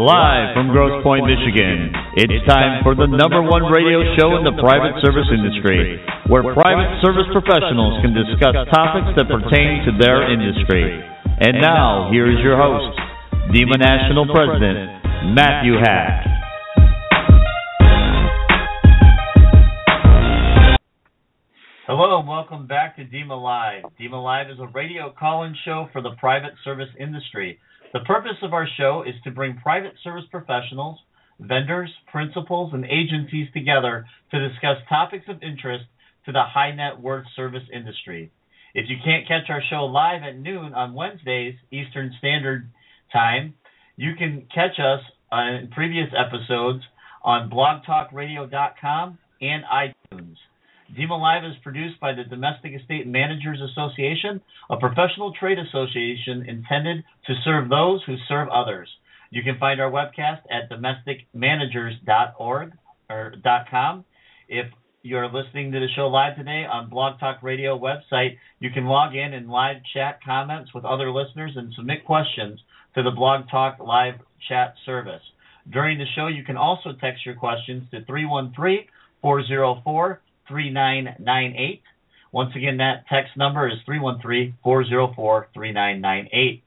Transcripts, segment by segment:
Live from Grosse Pointe, Michigan, it's time for the number one radio show in the private service industry, where private service professionals can discuss topics that pertain to their industry. And now, here is your host, DEMA National President, Matthew Hack. Hello and welcome back to DEMA Live. DEMA Live is a radio call-in show for the private service industry. The purpose of our show is to bring private service professionals, vendors, principals, and agencies together to discuss topics of interest to the high net worth service industry. If you can't catch our show live at noon on Wednesdays Eastern Standard Time, you can catch us on previous episodes on blogtalkradio.com and iTunes. DEMA Live is produced by the Domestic Estate Managers Association, a professional trade association intended to serve those who serve others. You can find our webcast at domesticmanagers.org or .com. If you're listening to the show live today on Blog Talk Radio website, you can log in and live chat comments with other listeners and submit questions to the Blog Talk live chat service. During the show, you can also text your questions to 313 404 3998. Once again, that text number is 313 404 3998.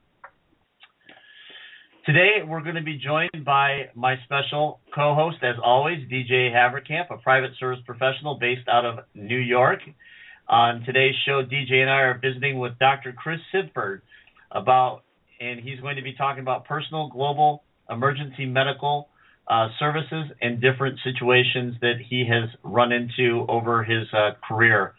Today, we're going to be joined by my special co host, as always, DJ Haverkamp, a private service professional based out of New York. On today's show, DJ and I are visiting with Dr. Chris Sidford about, and he's going to be talking about personal global emergency medical uh, services and different situations that he has run into over his uh, career.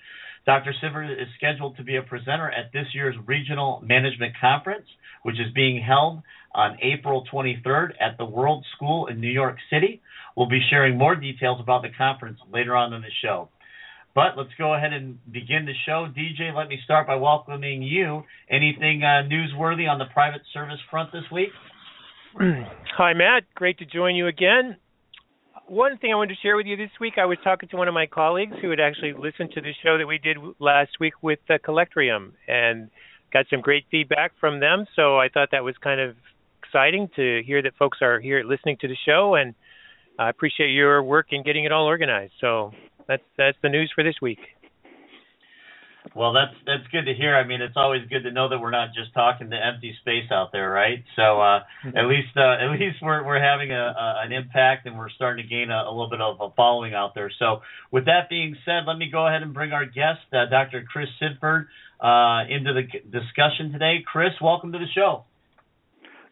Dr. Sidford is scheduled to be a presenter at this year's Regional Management Conference, which is being held on April 23rd at the World School in New York City. We'll be sharing more details about the conference later on in the show. But let's go ahead and begin the show. DJ, let me start by welcoming you. Anything uh, newsworthy on the private service front this week? Hi, Matt. Great to join you again. One thing I wanted to share with you this week, I was talking to one of my colleagues who had actually listened to the show that we did last week with uh, Collectrium and got some great feedback from them. So I thought that was kind of exciting to hear that folks are here listening to the show, and I appreciate your work in getting it all organized. So that's that's the news for this week. Well, that's that's good to hear. I mean, it's always good to know that we're not just talking to empty space out there, right? So uh, mm-hmm. at least uh, at least we're we're having a, a an impact and we're starting to gain a, a, little bit of a following out there. So with that being said, let me go ahead and bring our guest, uh, Dr. Chris Sidford, uh, into the discussion today. Chris, welcome to the show.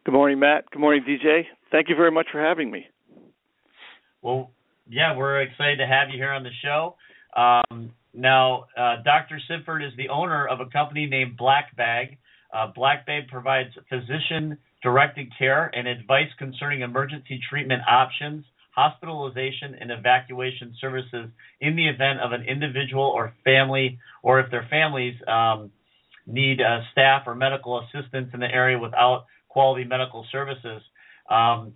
Good morning, Matt. Good morning, DJ. Thank you very much for having me. Well, yeah, we're excited to have you here on the show. Um, now, uh, Dr. Sidford is the owner of a company named Black Bag. Uh, Black Bag provides physician directed care and advice concerning emergency treatment options, hospitalization, and evacuation services in the event of an individual or family, or if their families um, need uh, staff or medical assistance in the area without quality medical services. Um,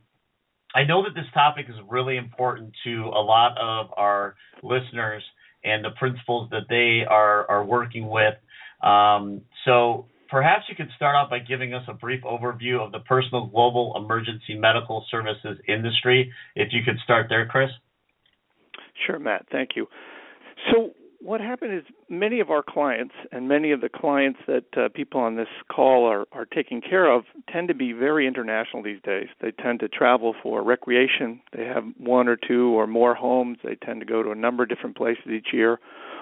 I know that this topic is really important to a lot of our listeners and the principals that they are are working with. Um, so perhaps you could start off by giving us a brief overview of the personal global emergency medical services industry. If you could start there, Chris. Sure, Matt. Thank you. So what happened is many of our clients and many of the clients that uh, people on this call are, are taking care of tend to be very international these days. They tend to travel for recreation. They have one or two or more homes. They tend to go to a number of different places each year.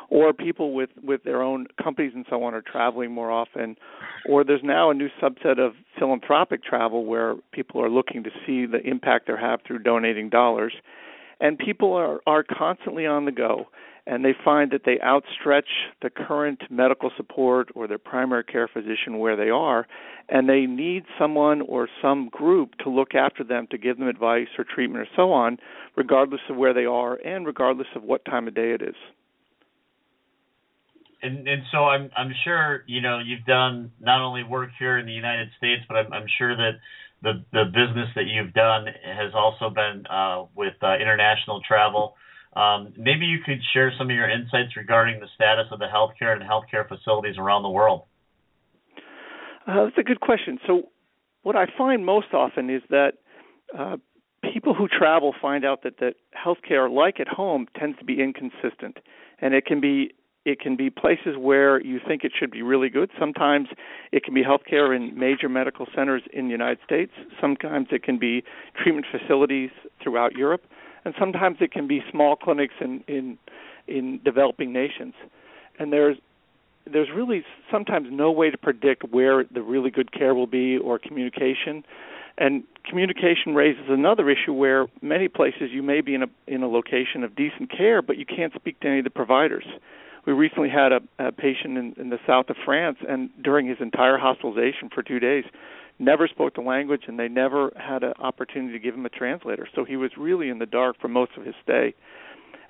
Or people with, with their own companies and so on are traveling more often. Or there's now a new subset of philanthropic travel where people are looking to see the impact they have through donating dollars. And people are, are constantly on the go and they find that they outstretch the current medical support or their primary care physician where they are, and they need someone or some group to look after them to give them advice or treatment or so on, regardless of where they are and regardless of what time of day it is. And and so I'm I'm sure you know you've done not only work here in the United States, but I'm I'm sure that the the business that you've done has also been uh, with uh, international travel. Um, maybe you could share some of your insights regarding the status of the healthcare and healthcare facilities around the world. Uh, that's a good question. So, what I find most often is that uh, people who travel find out that that healthcare, like at home, tends to be inconsistent, and it can be it can be places where you think it should be really good. Sometimes it can be healthcare in major medical centers in the United States. Sometimes it can be treatment facilities throughout Europe, and sometimes it can be small clinics in in in developing nations. And there's there's really sometimes no way to predict where the really good care will be or communication. And communication raises another issue where many places you may be in a in a location of decent care, but you can't speak to any of the providers. We recently had a, a patient in, in the south of France, and during his entire hospitalization for two days, never spoke the language, and they never had an opportunity to give him a translator. So he was really in the dark for most of his stay.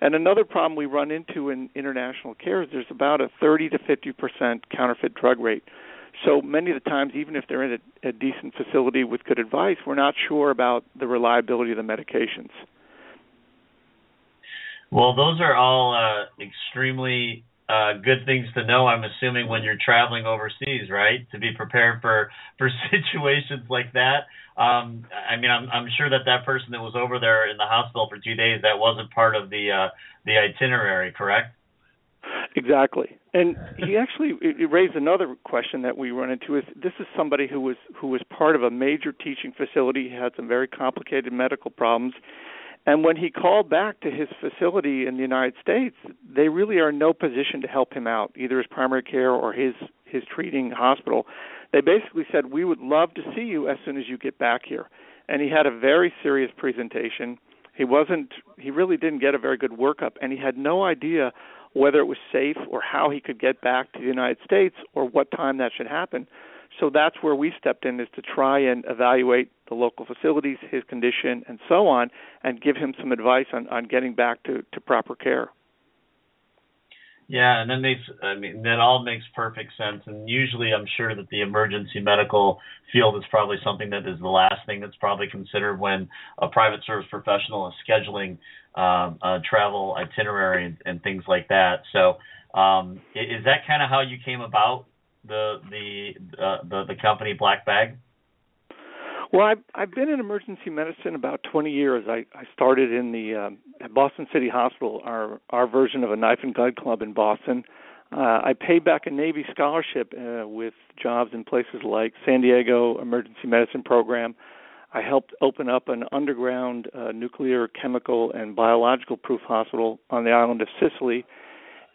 And another problem we run into in international care is there's about a 30 to 50 percent counterfeit drug rate. So many of the times, even if they're in a, a decent facility with good advice, we're not sure about the reliability of the medications. Well, those are all uh, extremely uh, good things to know. I'm assuming when you're traveling overseas, right, to be prepared for for situations like that. Um, I mean, I'm I'm sure that that person that was over there in the hospital for two days that wasn't part of the uh, the itinerary, correct? Exactly, and he actually it raised another question that we run into is this is somebody who was who was part of a major teaching facility, had some very complicated medical problems, and when he called back to his facility in the United States, they really are in no position to help him out, either his primary care or his his treating hospital. They basically said, "We would love to see you as soon as you get back here." And he had a very serious presentation. He wasn't he really didn't get a very good workup and he had no idea whether it was safe or how he could get back to the United States or what time that should happen. So that's where we stepped in is to try and evaluate the local facilities, his condition, and so on, and give him some advice on, on getting back to, to proper care. Yeah, and then makes I mean that all makes perfect sense. And usually, I'm sure that the emergency medical field is probably something that is the last thing that's probably considered when a private service professional is scheduling um, a travel itinerary and, and things like that. So, um, is that kind of how you came about the the uh, the the company Black Bag? Well, I've I've been in emergency medicine about 20 years. I I started in the um, at Boston City Hospital, our our version of a knife and gun club in Boston. Uh, I paid back a Navy scholarship uh, with jobs in places like San Diego Emergency Medicine Program. I helped open up an underground uh, nuclear, chemical, and biological proof hospital on the island of Sicily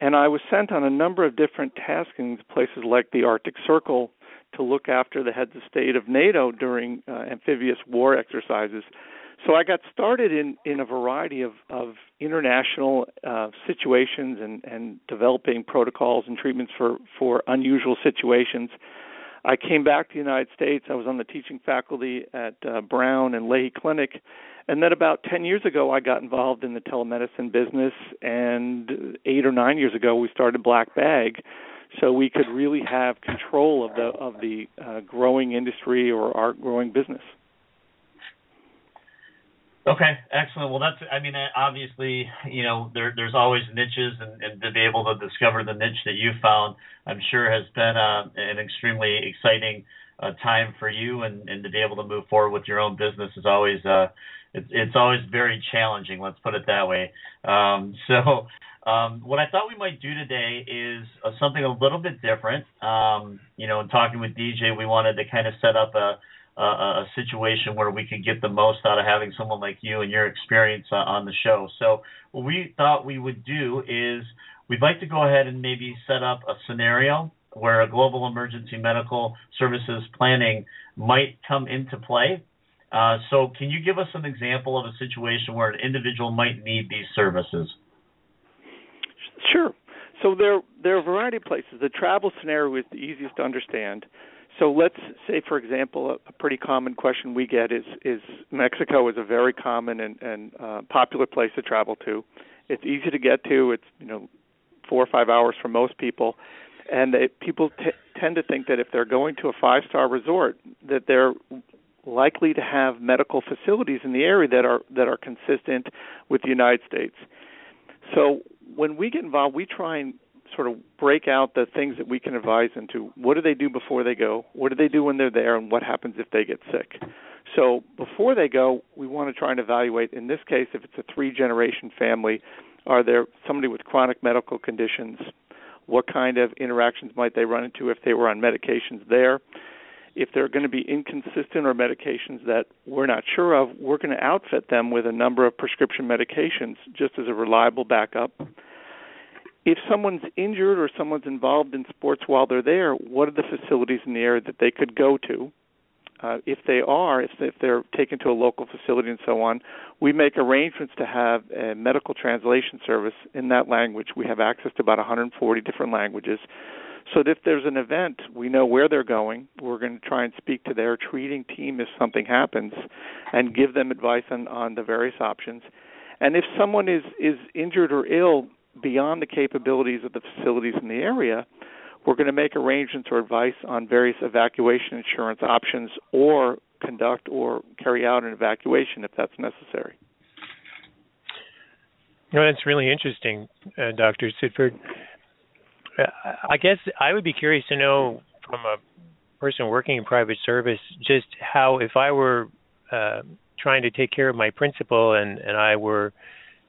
and I was sent on a number of different taskings, places like the Arctic Circle, to look after the heads of state of NATO during uh, amphibious war exercises. So I got started in, in a variety of, of international uh, situations and, and developing protocols and treatments for, for unusual situations. I came back to the United States. I was on the teaching faculty at uh, Brown and Lahey Clinic, and then about 10 years ago, I got involved in the telemedicine business, and eight or nine years ago, we started Black Bag, so we could really have control of the of the uh, growing industry or our growing business. Okay, excellent. Well, that's I mean, obviously, you know, there there's always niches, and, and to be able to discover the niche that you found, I'm sure has been uh, an extremely exciting uh, time for you, and and to be able to move forward with your own business is always uh, it's it's always very challenging. Let's put it that way. Um, so. Um, what I thought we might do today is uh, something a little bit different. Um, you know, in talking with DJ, we wanted to kind of set up a, a, a situation where we could get the most out of having someone like you and your experience uh, on the show. So, what we thought we would do is we'd like to go ahead and maybe set up a scenario where a global emergency medical services planning might come into play. Uh, so, can you give us an example of a situation where an individual might need these services? Sure. So there there are a variety of places. The travel scenario is the easiest to understand. So let's say, for example, a, a pretty common question we get is is Mexico is a very common and, and uh, popular place to travel to. It's easy to get to. It's you know four or five hours for most people, and they, people t- tend to think that if they're going to a five star resort, that they're likely to have medical facilities in the area that are that are consistent with the United States. So when we get involved, we try and sort of break out the things that we can advise into what do they do before they go, what do they do when they're there, and what happens if they get sick. So before they go, we want to try and evaluate. In this case, if it's a three-generation family, are there somebody with chronic medical conditions? What kind of interactions might they run into if they were on medications there? If they're going to be inconsistent or medications that we're not sure of, we're going to outfit them with a number of prescription medications just as a reliable backup. If someone's injured or someone's involved in sports while they're there, what are the facilities in the area that they could go to? Uh, if they are, if, if they're taken to a local facility and so on, we make arrangements to have a medical translation service in that language. We have access to about 140 different languages. So that if there's an event, we know where they're going. We're going to try and speak to their treating team if something happens, and give them advice on, on the various options. And if someone is is injured or ill beyond the capabilities of the facilities in the area, we're going to make arrangements or advice on various evacuation insurance options or conduct or carry out an evacuation if that's necessary. That's really interesting, uh, Dr. Sidford. I guess I would be curious to know from a person working in private service just how, if I were uh, trying to take care of my principal and, and I were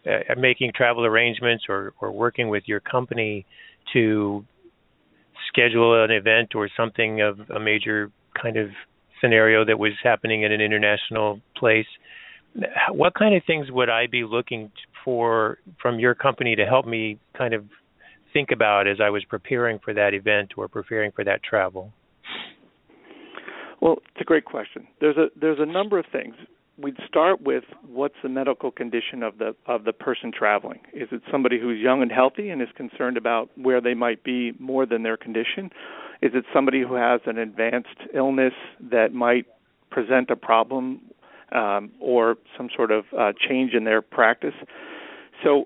uh, making travel arrangements or, or working with your company to schedule an event or something of a major kind of scenario that was happening in an international place, what kind of things would I be looking for from your company to help me kind of think about as I was preparing for that event or preparing for that travel? Well, it's a great question. There's a there's a number of things we'd start with what's the medical condition of the of the person traveling. Is it somebody who's young and healthy and is concerned about where they might be more than their condition? Is it somebody who has an advanced illness that might present a problem um, or some sort of uh, change in their practice? So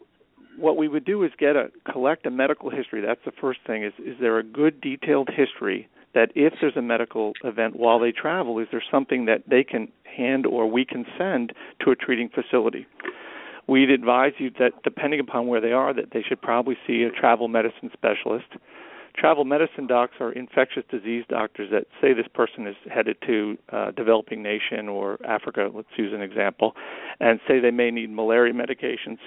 what we would do is get a collect a medical history. That's the first thing. Is is there a good detailed history that if there's a medical event while they travel, is there something that they can hand or we can send to a treating facility? We'd advise you that depending upon where they are, that they should probably see a travel medicine specialist. Travel medicine docs are infectious disease doctors that say this person is headed to a developing nation or Africa, let's use an example, and say they may need malaria medications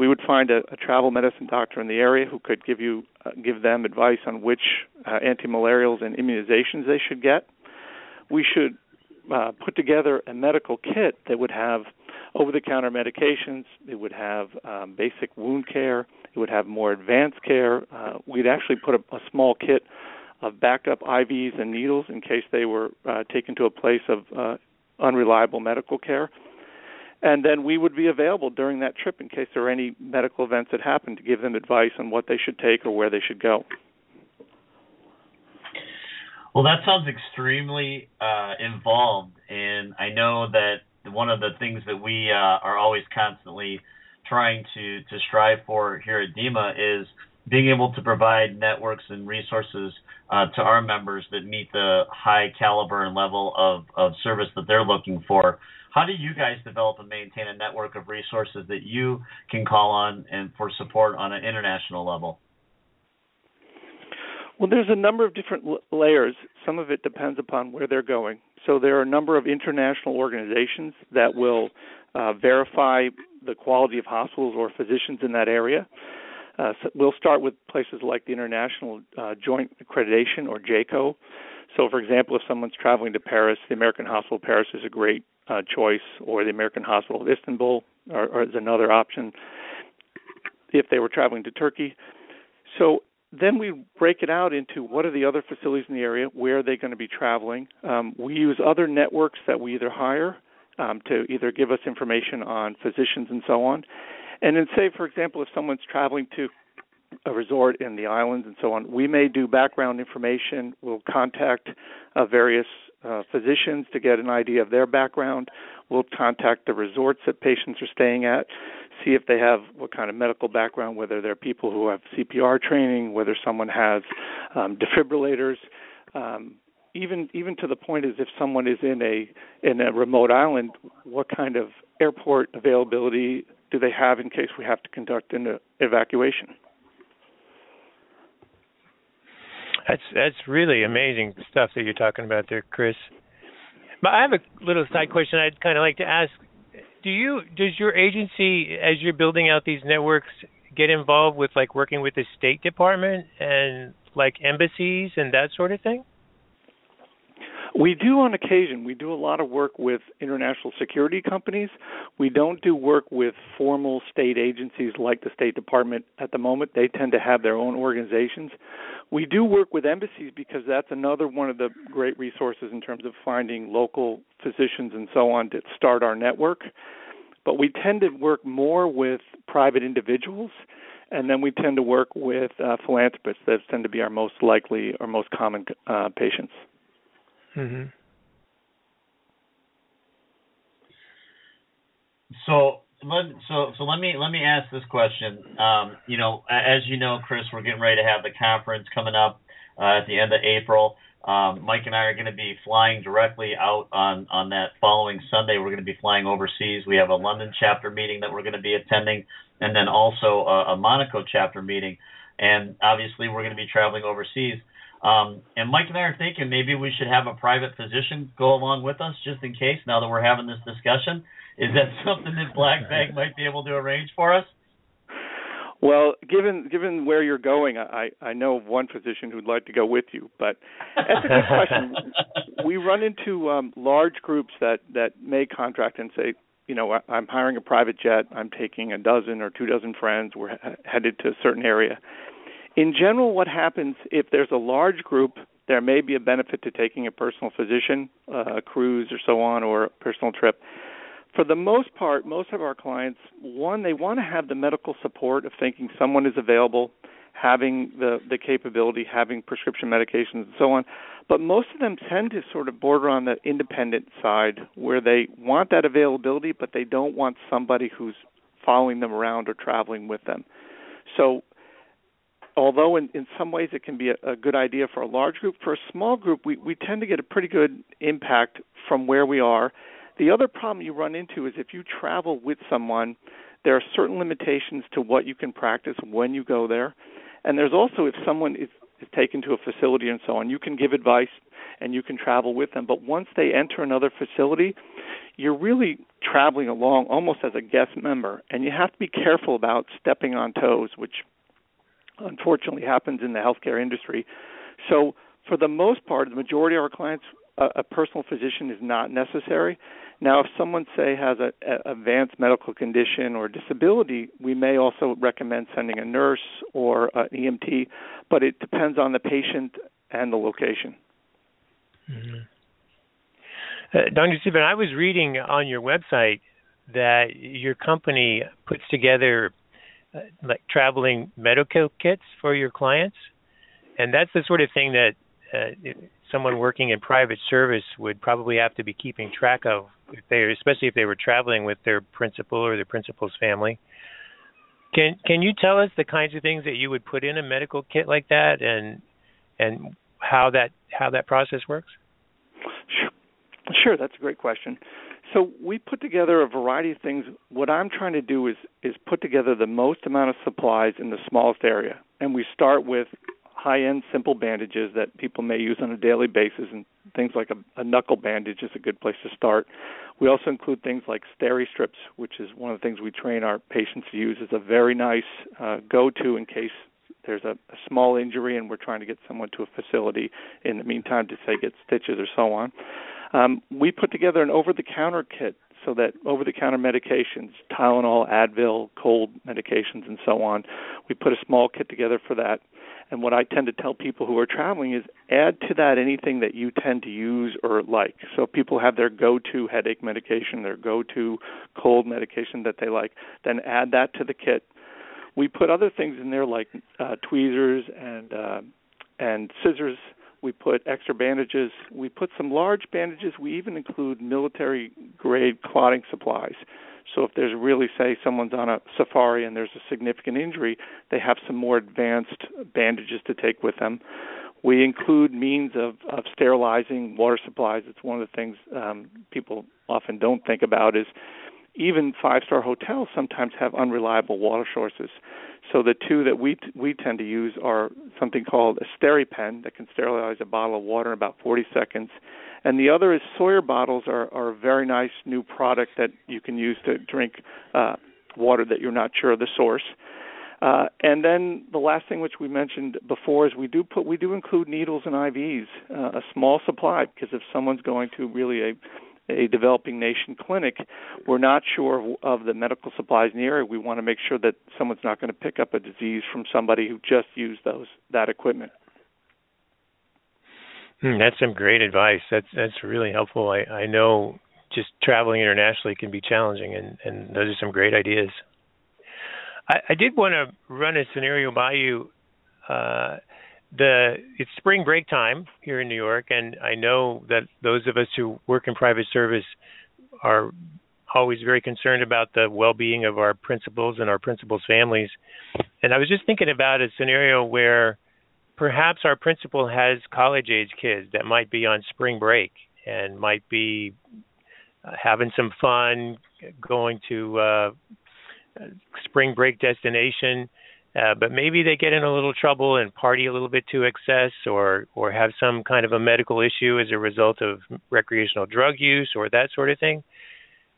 we would find a, a travel medicine doctor in the area who could give you uh, give them advice on which uh, antimalarials and immunizations they should get. We should uh, put together a medical kit that would have over-the-counter medications. It would have um, basic wound care. It would have more advanced care. Uh, we'd actually put a, a small kit of backup IVs and needles in case they were uh, taken to a place of uh, unreliable medical care and then we would be available during that trip in case there were any medical events that happened to give them advice on what they should take or where they should go. Well, that sounds extremely uh, involved, and I know that one of the things that we uh, are always constantly trying to to strive for here at DEMA is being able to provide networks and resources uh, to our members that meet the high caliber and level of, of service that they're looking for. How do you guys develop and maintain a network of resources that you can call on and for support on an international level? Well, there's a number of different layers. Some of it depends upon where they're going. So there are a number of international organizations that will uh, verify the quality of hospitals or physicians in that area. Uh, so we'll start with places like the International uh, Joint Accreditation or JCAHO. So, for example, if someone's traveling to Paris, the American Hospital of Paris is a great uh, choice, or the American Hospital of Istanbul or, or is another option if they were traveling to Turkey. So then we break it out into what are the other facilities in the area, where are they going to be traveling. Um, we use other networks that we either hire um, to either give us information on physicians and so on. And then, say, for example, if someone's traveling to a resort in the islands and so on, we may do background information. We'll contact uh, various uh, physicians to get an idea of their background. We'll contact the resorts that patients are staying at, see if they have what kind of medical background, whether they're people who have CPR training, whether someone has um, defibrillators. Um, even even to the point is if someone is in a in a remote island, what kind of airport availability do they have in case we have to conduct an evacuation? That's that's really amazing stuff that you're talking about there, Chris. But I have a little side question I'd kind of like to ask. Do you does your agency as you're building out these networks get involved with like working with the State Department and like embassies and that sort of thing? We do on occasion. We do a lot of work with international security companies. We don't do work with formal state agencies like the State Department at the moment. They tend to have their own organizations. We do work with embassies because that's another one of the great resources in terms of finding local physicians and so on to start our network. But we tend to work more with private individuals and then we tend to work with uh, philanthropists. Those tend to be our most likely or most common uh, patients. Mm-hmm. So let so so let me let me ask this question. Um, you know, as you know, Chris, we're getting ready to have the conference coming up uh, at the end of April. Um, Mike and I are going to be flying directly out on on that following Sunday. We're going to be flying overseas. We have a London chapter meeting that we're going to be attending, and then also a, a Monaco chapter meeting. And obviously, we're going to be traveling overseas. Um, and Mike and I are thinking maybe we should have a private physician go along with us just in case. Now that we're having this discussion, is that something that Black Bag might be able to arrange for us? Well, given given where you're going, I I know of one physician who'd like to go with you, but that's a good question. we run into um, large groups that that may contract and say, you know, I'm hiring a private jet. I'm taking a dozen or two dozen friends. We're headed to a certain area, in general, what happens if there's a large group, there may be a benefit to taking a personal physician, uh, a cruise or so on, or a personal trip. For the most part, most of our clients, one, they want to have the medical support of thinking someone is available, having the, the capability, having prescription medications, and so on. But most of them tend to sort of border on the independent side where they want that availability, but they don't want somebody who's following them around or traveling with them. So although in, in some ways it can be a, a good idea for a large group, for a small group, we, we tend to get a pretty good impact from where we are. The other problem you run into is if you travel with someone, there are certain limitations to what you can practice when you go there. And there's also if someone is, is taken to a facility and so on, you can give advice and you can travel with them. But once they enter another facility, you're really traveling along almost as a guest member, and you have to be careful about stepping on toes, which unfortunately happens in the healthcare industry. So, for the most part, the majority of our clients, a, a personal physician is not necessary. Now, if someone say has a, a advanced medical condition or disability, we may also recommend sending a nurse or an EMT, but it depends on the patient and the location. Mm-hmm. Uh, Dr. Stephen, I was reading on your website that your company puts together uh, like traveling medical kits for your clients, and that's the sort of thing that uh, someone working in private service would probably have to be keeping track of if they, especially if they were traveling with their principal or their principal's family. Can can you tell us the kinds of things that you would put in a medical kit like that, and and how that how that process works? Sure, sure that's a great question. So we put together a variety of things. What I'm trying to do is is put together the most amount of supplies in the smallest area, and we start with high-end simple bandages that people may use on a daily basis, and things like a, a knuckle bandage is a good place to start. We also include things like steri strips, which is one of the things we train our patients to use. It's a very nice uh, go-to in case there's a, a small injury and we're trying to get someone to a facility in the meantime to say get stitches or so on. Um, we put together an over-the-counter kit so that over-the-counter medications, Tylenol, Advil, cold medications, and so on. We put a small kit together for that. And what I tend to tell people who are traveling is add to that anything that you tend to use or like. So if people have their go-to headache medication, their go-to cold medication that they like, then add that to the kit. We put other things in there like uh, tweezers and uh, and scissors we put extra bandages. We put some large bandages. We even include military grade clotting supplies. So if there's really, say, someone's on a safari and there's a significant injury, they have some more advanced bandages to take with them. We include means of, of sterilizing water supplies. It's one of the things um, people often don't think about is even five-star hotels sometimes have unreliable water sources. So the two that we t- we tend to use are something called a SteriPen that can sterilize a bottle of water in about 40 seconds, and the other is Sawyer bottles are, are a very nice new product that you can use to drink uh, water that you're not sure of the source. Uh, and then the last thing which we mentioned before is we do put we do include needles and IVs, uh, a small supply because if someone's going to really a a developing nation clinic, we're not sure of, of the medical supplies in the area. We want to make sure that someone's not going to pick up a disease from somebody who just used those that equipment. Hmm, that's some great advice. That's that's really helpful. I, I know just traveling internationally can be challenging, and, and those are some great ideas. I, I did want to run a scenario by you. Uh, the it's spring break time here in New York, and I know that those of us who work in private service are always very concerned about the well-being of our principals and our principals' families. And I was just thinking about a scenario where perhaps our principal has college-age kids that might be on spring break and might be uh, having some fun, going to uh, spring break destination uh, but maybe they get in a little trouble and party a little bit to excess or or have some kind of a medical issue as a result of recreational drug use or that sort of thing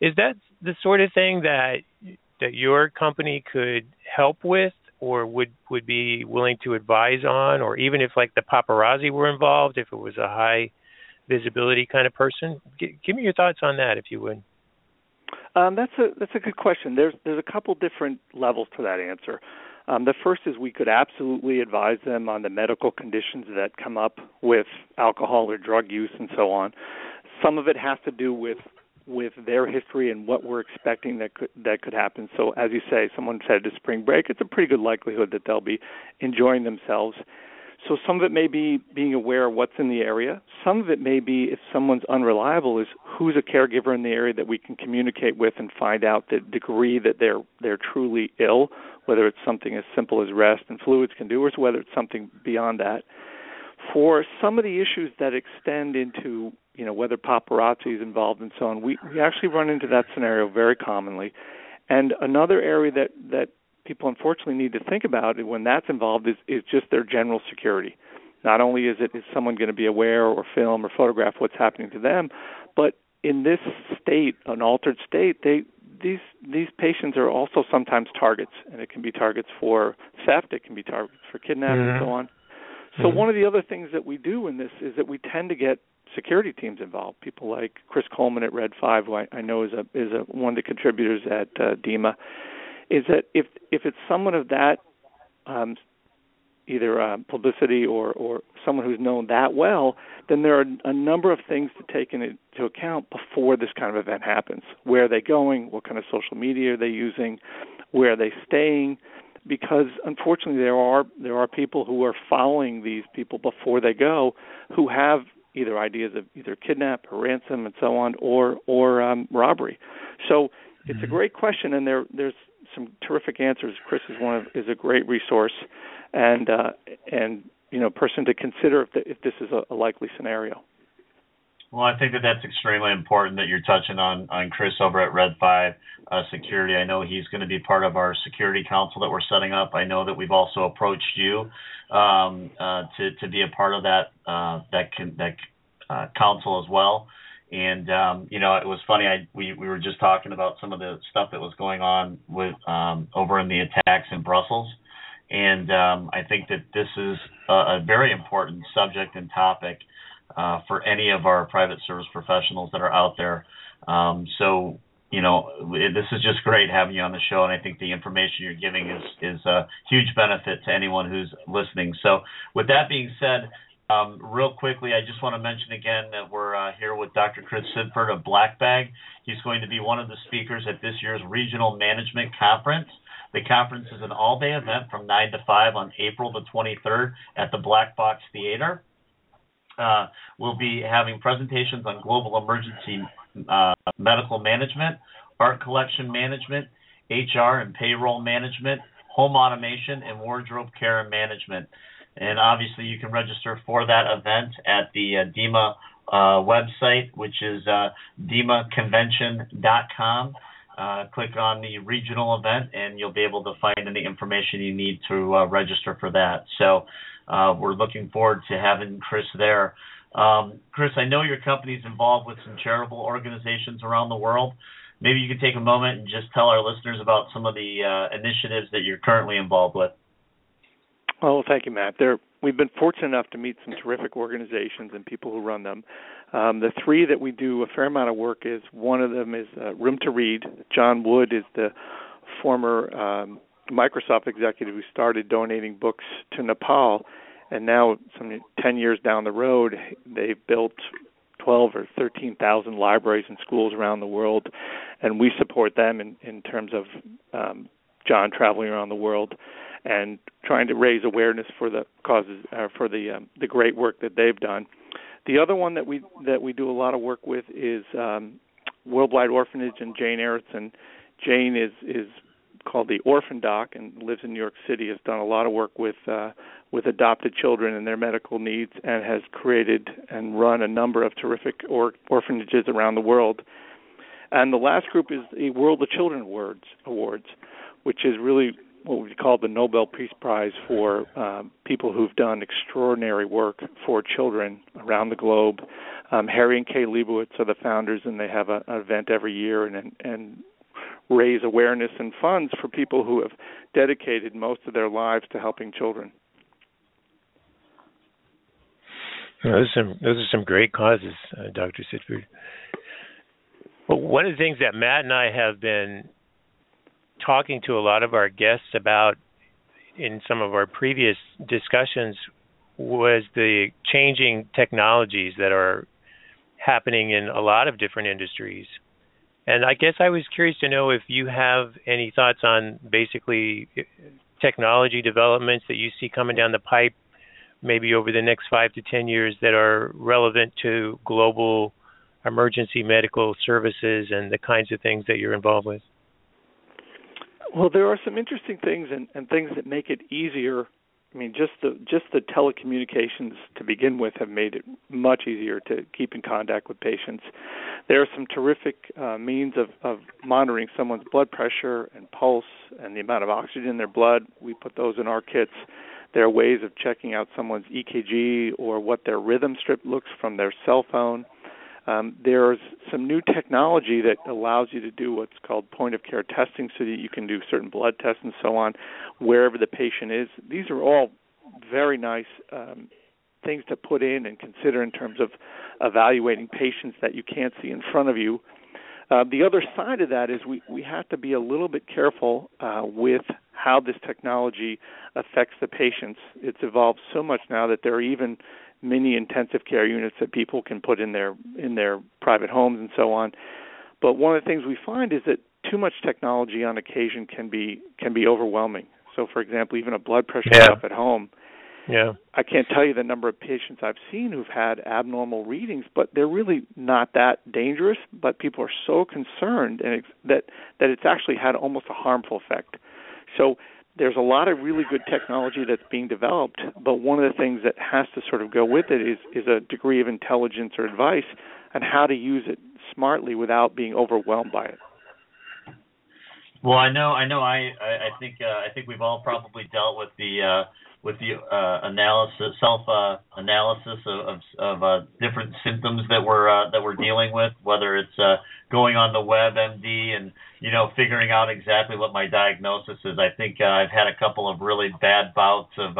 is that the sort of thing that that your company could help with or would would be willing to advise on or even if like the paparazzi were involved if it was a high visibility kind of person G- give me your thoughts on that if you would um, that's a that's a good question. There's there's a couple different levels to that answer. Um, the first is we could absolutely advise them on the medical conditions that come up with alcohol or drug use and so on. Some of it has to do with with their history and what we're expecting that could that could happen. So as you say, someone said to spring break, it's a pretty good likelihood that they'll be enjoying themselves. So some of it may be being aware of what's in the area. Some of it may be if someone's unreliable is who's a caregiver in the area that we can communicate with and find out the degree that they're they're truly ill whether it's something as simple as rest and fluids can do, or whether it's something beyond that. For some of the issues that extend into, you know, whether paparazzi is involved and so on, we, we actually run into that scenario very commonly. And another area that, that people unfortunately need to think about when that's involved is, is just their general security. Not only is it is someone going to be aware or film or photograph what's happening to them, but in this state, an altered state, they these these patients are also sometimes targets, and it can be targets for theft, it can be targets for kidnapping, mm-hmm. and so on. So mm-hmm. one of the other things that we do in this is that we tend to get security teams involved. People like Chris Coleman at Red Five, who I, I know is a is a one of the contributors at uh, DEMA, is that if if it's someone of that um, either uh, publicity or or someone who's known that well, then there are a number of things to take into account before this kind of event happens. Where are they going? What kind of social media are they using? Where are they staying? Because unfortunately, there are there are people who are following these people before they go, who have either ideas of either kidnap or ransom and so on, or or um, robbery. So it's mm-hmm. a great question, and there there's some terrific answers. Chris is one of, is a great resource, and uh, and you know person to consider if, the, if this is a, a likely scenario. Well, I think that that's extremely important that you're touching on on Chris over at Red Five uh, Security. I know he's going to be part of our security council that we're setting up. I know that we've also approached you um, uh, to to be a part of that uh, that can, that uh, council as well. And um, you know, it was funny. I we we were just talking about some of the stuff that was going on with um, over in the attacks in Brussels, and um, I think that this is a, a very important subject and topic uh, for any of our private service professionals that are out there. Um, so you know, this is just great having you on the show, and I think the information you're giving is is a huge benefit to anyone who's listening. So, with that being said, um, real quickly, I just want to mention again that we're uh, here with Dr. Chris Sidford of Black Bag. He's going to be one of the speakers at this year's Regional Management Conference. The conference is an all day event from 9 to 5 on April the 23rd at the Black Box Theater. Uh, we'll be having presentations on global emergency uh, medical management, art collection management, HR and payroll management, home automation, and wardrobe care and management. And obviously, you can register for that event at the uh, DEMA uh, website, which is uh, demaconvention.com. uh, click on the regional event, and you'll be able to find any information you need to uh, register for that. So uh, we're looking forward to having Chris there. Um, Chris, I know your company's involved with some charitable organizations around the world. Maybe you could take a moment and just tell our listeners about some of the uh, initiatives that you're currently involved with. Well, thank you, Matt. There, we've been fortunate enough to meet some terrific organizations and people who run them. Um, the three that we do a fair amount of work is one of them is uh, Room to Read. John Wood is the former um, Microsoft executive who started donating books to Nepal, and now some 10 years down the road, they've built 12 or 13,000 libraries and schools around the world, and we support them in, in terms of um, John traveling around the world and trying to raise awareness for the causes uh, for the um, the great work that they've done. The other one that we that we do a lot of work with is um, Worldwide Orphanage and Jane Erickson. Jane is is called the Orphan Doc and lives in New York City. Has done a lot of work with uh, with adopted children and their medical needs, and has created and run a number of terrific or- orphanages around the world. And the last group is the World of Children Awards, awards which is really what we call the Nobel Peace Prize for um, people who've done extraordinary work for children around the globe. Um, Harry and Kay Leibowitz are the founders, and they have a, an event every year and, and raise awareness and funds for people who have dedicated most of their lives to helping children. Those are some those are some great causes, uh, Dr. Sidford. Well, one of the things that Matt and I have been talking to a lot of our guests about in some of our previous discussions was the changing technologies that are happening in a lot of different industries. And I guess I was curious to know if you have any thoughts on basically eh, technology developments that you see coming down the pipe, maybe over the next five to 10 years, that are relevant to global emergency medical services and the kinds of things that you're involved with. Well, there are some interesting things and, and things that make it easier. I mean, just the just the telecommunications to begin with have made it much easier to keep in contact with patients. There are some terrific uh, means of, of monitoring someone's blood pressure and pulse and the amount of oxygen in their blood. We put those in our kits. There are ways of checking out someone's EKG or what their rhythm strip looks from their cell phone. Um, there's some new technology that allows you to do what's called point of care testing so that you can do certain blood tests and so on wherever the patient is. These are all very nice um, things to put in and consider in terms of evaluating patients that you can't see in front of you. Uh, the other side of that is we, we have to be a little bit careful uh, with how this technology affects the patients. It's evolved so much now that there are even mini intensive care units that people can put in their in their private homes and so on. But one of the things we find is that too much technology on occasion can be can be overwhelming. So, for example, even a blood pressure yeah. cuff at home. Yeah. I can't tell you the number of patients I've seen who've had abnormal readings, but they're really not that dangerous. But people are so concerned, and that that it's actually had almost a harmful effect. So there's a lot of really good technology that's being developed, but one of the things that has to sort of go with it is is a degree of intelligence or advice on how to use it smartly without being overwhelmed by it. Well, I know, I know, I, I think, uh, I think we've all probably dealt with the uh, with the uh, analysis, self uh, analysis of of, of uh, different symptoms that we're uh, that we're dealing with, whether it's uh, going on the web MD and you know figuring out exactly what my diagnosis is. I think I've had a couple of really bad bouts of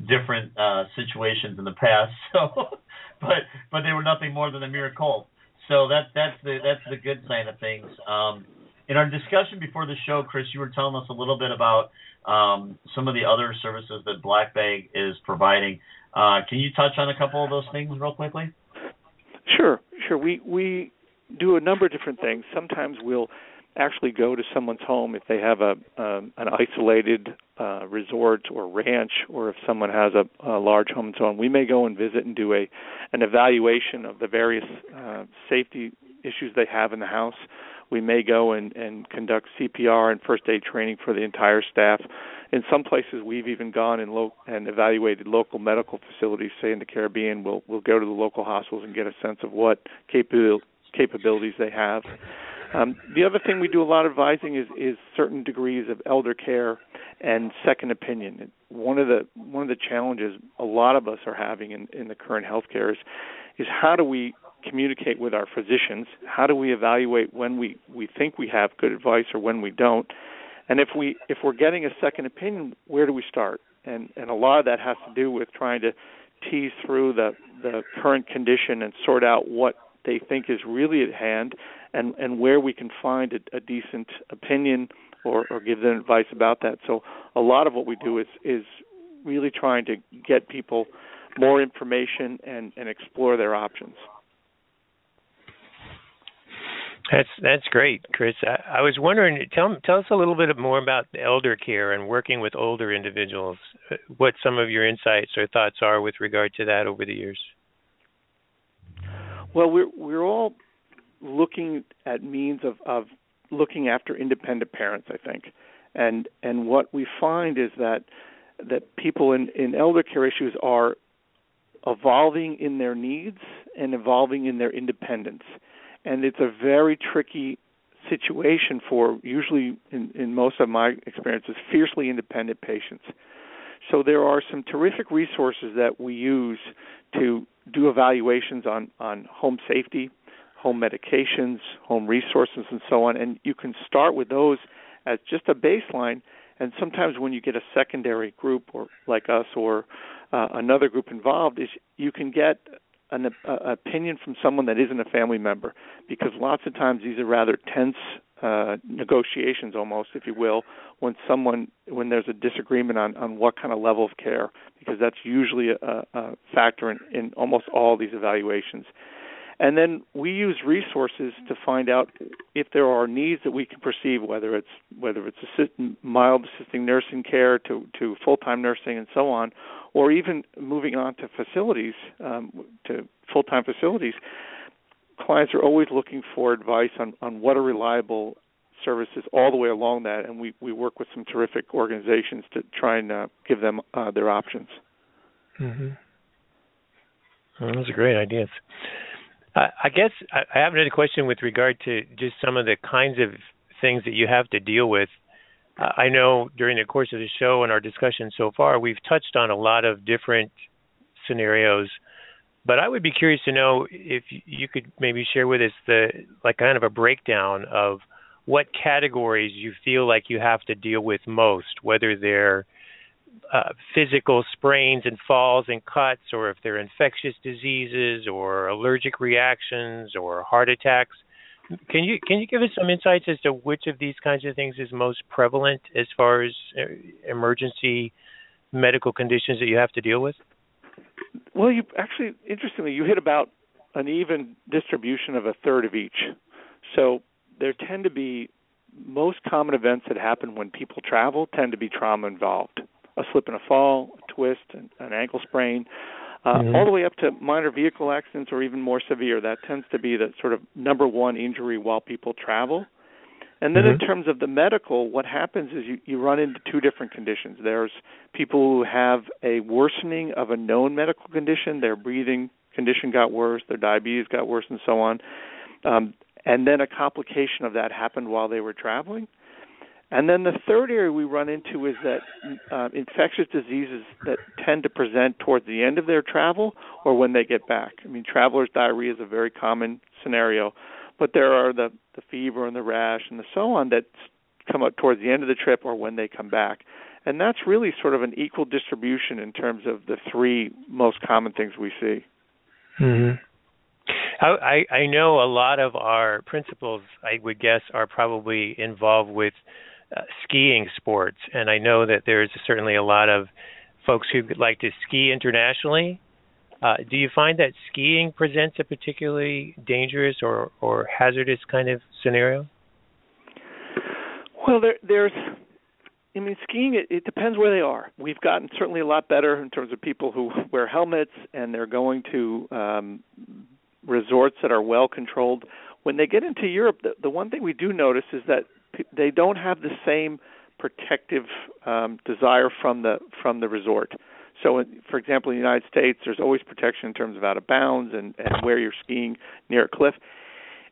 different situations in the past. So, but but they were nothing more than a mere cold. So that that's the that's the good side of things. Um, in our discussion before the show, Chris, you were telling us a little bit about um, some of the other services that Black Bag is providing. Uh, can you touch on a couple of those things real quickly? Sure, sure. We we do a number of different things. Sometimes we'll actually go to someone's home if they have a um, an isolated uh, resort or ranch, or if someone has a, a large home and so on. We may go and visit and do a an evaluation of the various uh, safety issues they have in the house we may go and, and conduct CPR and first aid training for the entire staff. In some places, we've even gone and, lo- and evaluated local medical facilities, say in the Caribbean. We'll, we'll go to the local hospitals and get a sense of what capabil- capabilities they have. Um, the other thing we do a lot of advising is, is certain degrees of elder care and second opinion. One of the one of the challenges a lot of us are having in, in the current healthcare is is how do we communicate with our physicians? How do we evaluate when we, we think we have good advice or when we don't? And if we if we're getting a second opinion, where do we start? And and a lot of that has to do with trying to tease through the the current condition and sort out what they think is really at hand and and where we can find a, a decent opinion or, or give them advice about that. So a lot of what we do is is really trying to get people more information and, and explore their options. That's that's great, Chris. I, I was wondering, tell tell us a little bit more about elder care and working with older individuals. Uh, what some of your insights or thoughts are with regard to that over the years. Well, we're we're all looking at means of of looking after independent parents, I think, and and what we find is that that people in in elder care issues are evolving in their needs and evolving in their independence and it's a very tricky situation for usually in, in most of my experiences fiercely independent patients. So there are some terrific resources that we use to do evaluations on on home safety home medications home resources and so on. And you can start with those as just a baseline. And sometimes when you get a secondary group or like us or uh, another group involved is you can get an uh, opinion from someone that isn't a family member because lots of times these are rather tense uh, negotiations almost if you will when someone when there's a disagreement on on what kind of level of care because that's usually a, a factor in, in almost all these evaluations and then we use resources to find out if there are needs that we can perceive, whether it's whether it's assist, mild assisting nursing care to to full time nursing and so on, or even moving on to facilities um, to full time facilities. Clients are always looking for advice on on what are reliable services all the way along that, and we we work with some terrific organizations to try and uh, give them uh, their options. Mm-hmm. Well, those are great ideas. I guess I have another question with regard to just some of the kinds of things that you have to deal with. Uh, I know during the course of the show and our discussion so far, we've touched on a lot of different scenarios, but I would be curious to know if you could maybe share with us the like kind of a breakdown of what categories you feel like you have to deal with most, whether they're uh, physical sprains and falls and cuts, or if they're infectious diseases or allergic reactions or heart attacks. Can you can you give us some insights as to which of these kinds of things is most prevalent as far as uh, emergency medical conditions that you have to deal with? Well, you actually interestingly you hit about an even distribution of a third of each. So there tend to be most common events that happen when people travel tend to be trauma involved a slip and a fall, a twist, an, an ankle sprain, uh, mm-hmm. all the way up to minor vehicle accidents or even more severe. That tends to be the sort of number one injury while people travel. And then mm-hmm. in terms of the medical, what happens is you, you run into two different conditions. There's people who have a worsening of a known medical condition, their breathing condition got worse, their diabetes got worse, and so on. Um, and then a complication of that happened while they were traveling. And then the third area we run into is that uh, infectious diseases that tend to present towards the end of their travel or when they get back. I mean, travelers' diarrhea is a very common scenario, but there are the, the fever and the rash and the so on that come up towards the end of the trip or when they come back. And that's really sort of an equal distribution in terms of the three most common things we see. Mm-hmm. I, I know a lot of our principals, I would guess, are probably involved with uh, skiing sports, and I know that there's certainly a lot of folks who like to ski internationally. Uh, do you find that skiing presents a particularly dangerous or, or hazardous kind of scenario? Well, there, there's, I mean, skiing. It, it depends where they are. We've gotten certainly a lot better in terms of people who wear helmets and they're going to um, resorts that are well controlled. When they get into Europe, the, the one thing we do notice is that they don't have the same protective um, desire from the from the resort. So, in, for example, in the United States, there's always protection in terms of out of bounds and, and where you're skiing near a cliff.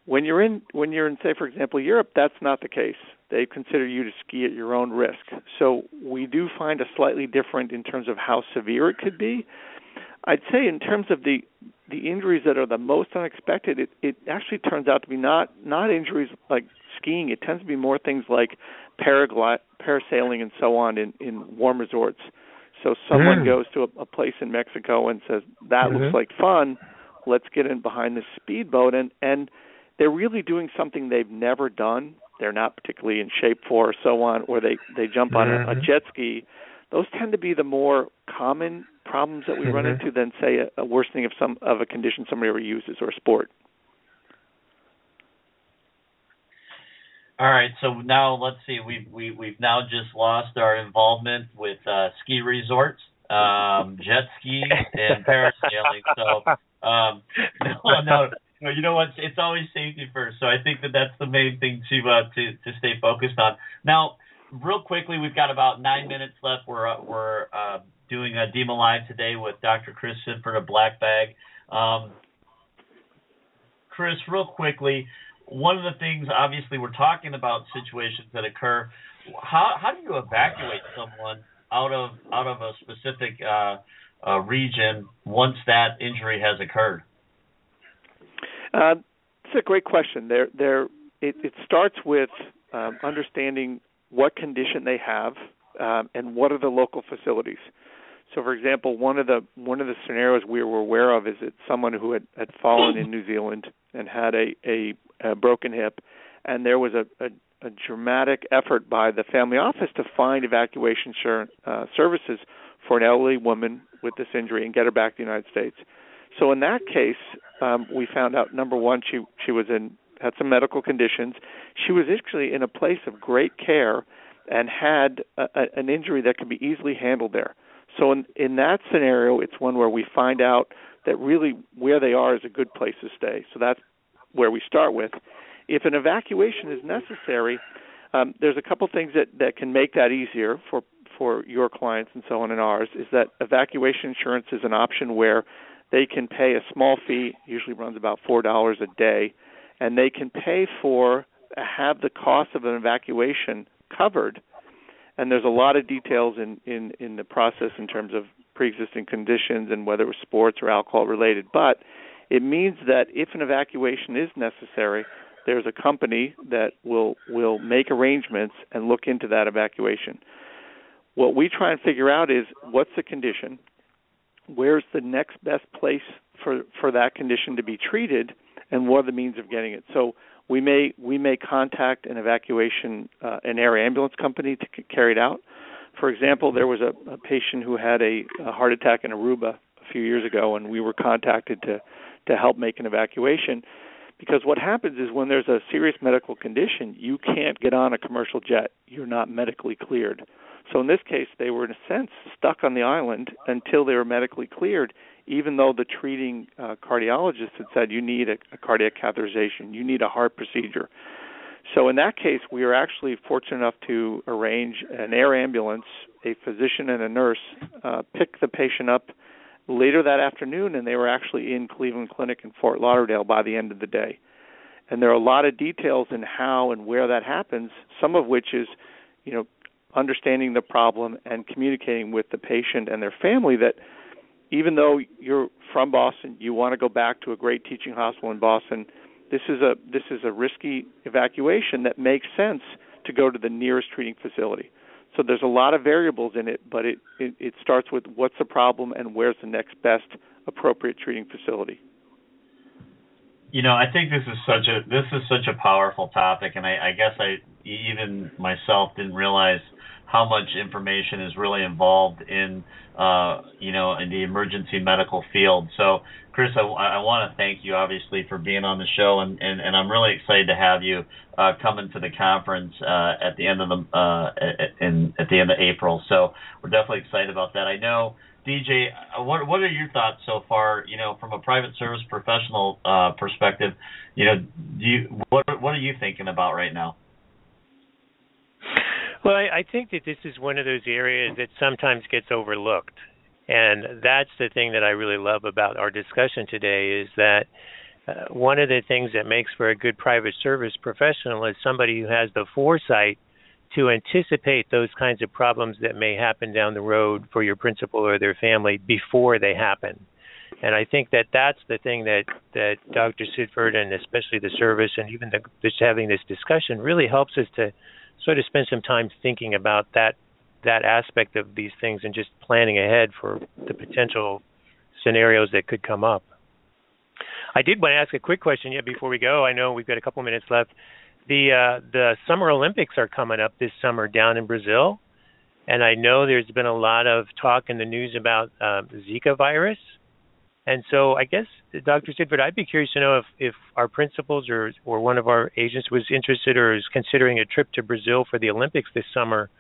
When you're in when you're in say for example Europe, that's not the case. They consider you to ski at your own risk. So we do find a slightly different in terms of how severe it could be. I'd say in terms of the the injuries that are the most unexpected, it, it actually turns out to be not not injuries like skiing. It tends to be more things like paragliding, parasailing, and so on in in warm resorts. So someone mm. goes to a, a place in Mexico and says that mm-hmm. looks like fun. Let's get in behind this speedboat, and and they're really doing something they've never done. They're not particularly in shape for, or so on, or they they jump on mm-hmm. a, a jet ski. Those tend to be the more common problems that we mm-hmm. run into than say a, a worsening of some of a condition somebody ever uses or a sport. All right, so now let's see. We've we, we've now just lost our involvement with uh, ski resorts, um, jet ski, and parasailing. So um, no, no, no, you know what? It's always safety first. So I think that that's the main thing to uh, to to stay focused on. Now, real quickly, we've got about nine minutes left. We're uh, we're uh, doing a DEMA Live today with Dr. Chris Sidford of Black Bag. Um, Chris, real quickly, one of the things, obviously, we're talking about situations that occur. How how do you evacuate someone out of out of a specific uh, uh, region once that injury has occurred? Uh, it's a great question. There, there, it, it starts with um, understanding what condition they have um, and what are the local facilities. So, for example, one of the one of the scenarios we were aware of is that someone who had, had fallen in New Zealand and had a, a, a broken hip, and there was a, a, a dramatic effort by the family office to find evacuation sur- uh, services for an elderly woman with this injury and get her back to the United States. So in that case, um, we found out number one, she she was in had some medical conditions. She was actually in a place of great care and had a, a, an injury that could be easily handled there. So in in that scenario, it's one where we find out that really where they are is a good place to stay. So that's where we start with. If an evacuation is necessary, um, there's a couple things that that can make that easier for for your clients and so on and ours. Is that evacuation insurance is an option where they can pay a small fee, usually runs about four dollars a day, and they can pay for have the cost of an evacuation covered and there's a lot of details in in in the process in terms of pre-existing conditions and whether it was sports or alcohol related. But it means that if an evacuation is necessary there's a company that will will make arrangements and look into that evacuation. What we try and figure out is what's the condition? Where's the next best place for for that condition to be treated? And what are the means of getting it? So we may we may contact an evacuation uh, an air ambulance company to c- carry it out. For example, there was a, a patient who had a, a heart attack in Aruba a few years ago, and we were contacted to to help make an evacuation. Because what happens is when there's a serious medical condition, you can't get on a commercial jet. You're not medically cleared. So in this case, they were in a sense stuck on the island until they were medically cleared, even though the treating uh, cardiologist had said you need a, a cardiac catheterization, you need a heart procedure. So in that case, we were actually fortunate enough to arrange an air ambulance, a physician and a nurse, uh, pick the patient up later that afternoon, and they were actually in Cleveland Clinic in Fort Lauderdale by the end of the day. And there are a lot of details in how and where that happens. Some of which is, you know, understanding the problem and communicating with the patient and their family that even though you're from Boston, you want to go back to a great teaching hospital in Boston. This is a this is a risky evacuation that makes sense to go to the nearest treating facility. So there's a lot of variables in it, but it, it, it starts with what's the problem and where's the next best appropriate treating facility. You know, I think this is such a this is such a powerful topic, and I, I guess I even myself didn't realize how much information is really involved in uh, you know in the emergency medical field. So, Chris, I, I want to thank you obviously for being on the show, and, and, and I'm really excited to have you uh, coming to the conference uh, at the end of the uh, in, at the end of April. So we're definitely excited about that. I know. DJ, uh, what what are your thoughts so far? You know, from a private service professional uh, perspective, you know, do you what what are you thinking about right now? Well, I, I think that this is one of those areas that sometimes gets overlooked. And that's the thing that I really love about our discussion today is that uh, one of the things that makes for a good private service professional is somebody who has the foresight to anticipate those kinds of problems that may happen down the road for your principal or their family before they happen. And I think that that's the thing that that Dr. Sidford and especially the service and even the, just having this discussion really helps us to sort of spend some time thinking about that that aspect of these things and just planning ahead for the potential scenarios that could come up. I did want to ask a quick question yet before we go. I know we've got a couple minutes left. The uh, the Summer Olympics are coming up this summer down in Brazil, and I know there's been a lot of talk in the news about uh, Zika virus. And so I guess Dr. Sidford, I'd be curious to know if, if our principals or or one of our agents was interested or is considering a trip to Brazil for the Olympics this summer.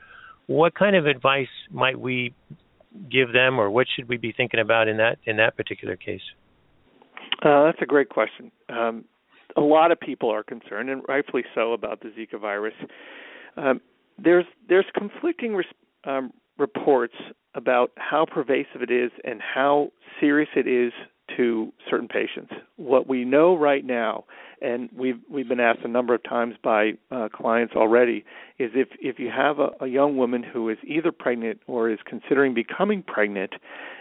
What kind of advice might we give them, or what should we be thinking about in that in that particular case? Uh, that's a great question. Um, a lot of people are concerned, and rightfully so, about the Zika virus. Um, there's there's conflicting res- um, reports about how pervasive it is and how serious it is to certain patients. What we know right now, and we've we've been asked a number of times by uh, clients already, is if if you have a, a young woman who is either pregnant or is considering becoming pregnant,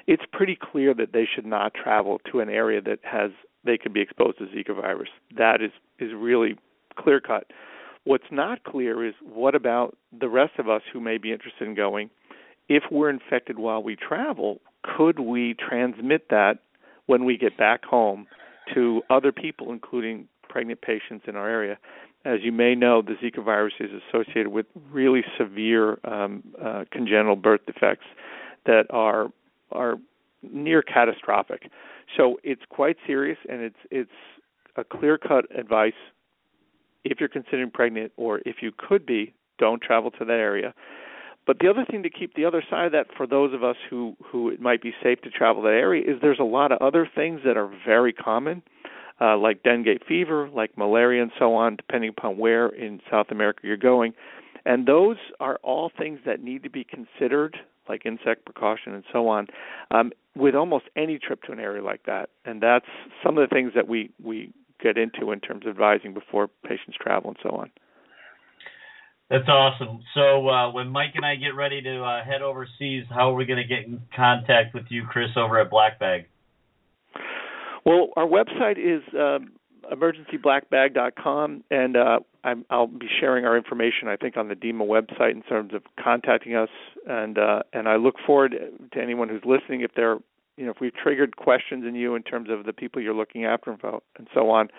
it's pretty clear that they should not travel to an area that has they could be exposed to Zika virus. That is is really clear cut. What's not clear is what about the rest of us who may be interested in going? If we're infected while we travel, could we transmit that when we get back home to other people, including pregnant patients in our area? As you may know, the Zika virus is associated with really severe um, uh, congenital birth defects that are are near catastrophic. So it's quite serious, and it's it's a clear cut advice. If you're considering pregnant, or if you could be, don't travel to that area. But the other thing to keep the other side of that for those of us who who it might be safe to travel that area is there's a lot of other things that are very common, uh, like dengue fever, like malaria, and so on, depending upon where in South America you're going. And those are all things that need to be considered like insect precaution and so on, um, with almost any trip to an area like that. And that's some of the things that we, we get into in terms of advising before patients travel and so on. That's awesome. So uh, when Mike and I get ready to uh, head overseas, how are we going to get in contact with you, Chris, over at Black Bag? Well, our website is um, emergencyblackbag.com, and uh, I'm, I'll be sharing our information, I think, on the DEMA website in terms of contacting us. And uh, and I look forward to anyone who's listening if they're, you know, if we've triggered questions in you in terms of the people you're looking after and so on.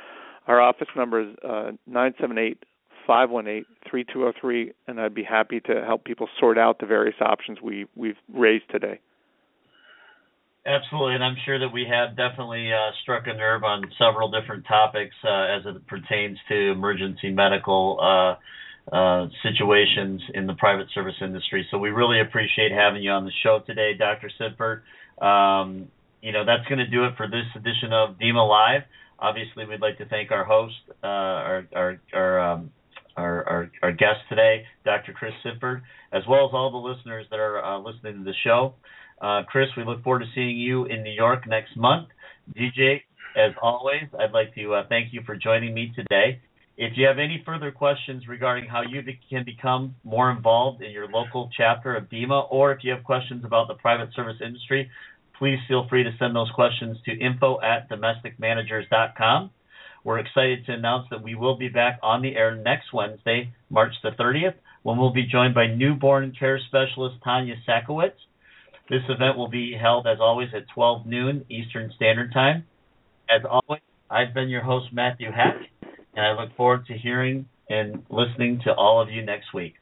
Our office number is uh, nine seven eight five one eight three two zero oh three, and I'd be happy to help people sort out the various options we we've raised today. Absolutely, and I'm sure that we have definitely uh, struck a nerve on several different topics uh, as it pertains to emergency medical uh, uh, situations in the private service industry. So we really appreciate having you on the show today, Dr. Sidford. Um, you know, that's going to do it for this edition of DEMA Live. Obviously, we'd like to thank our host, uh, our our our, um, our, our, our guest today, Dr. Chris Sidford, as well as all the listeners that are uh, listening to the show. Uh, Chris, we look forward to seeing you in New York next month. DJ, as always, I'd like to uh, thank you for joining me today. If you have any further questions regarding how you can become more involved in your local chapter of DEMA, or if you have questions about the private service industry, please feel free to send those questions to info at domesticmanagers.com. We're excited to announce that we will be back on the air next Wednesday, March the 30th, when we'll be joined by newborn care specialist Tanya Sakowitz. This event will be held, as always, at 12 noon Eastern Standard Time. As always, I've been your host, Matthew Hack, and I look forward to hearing and listening to all of you next week.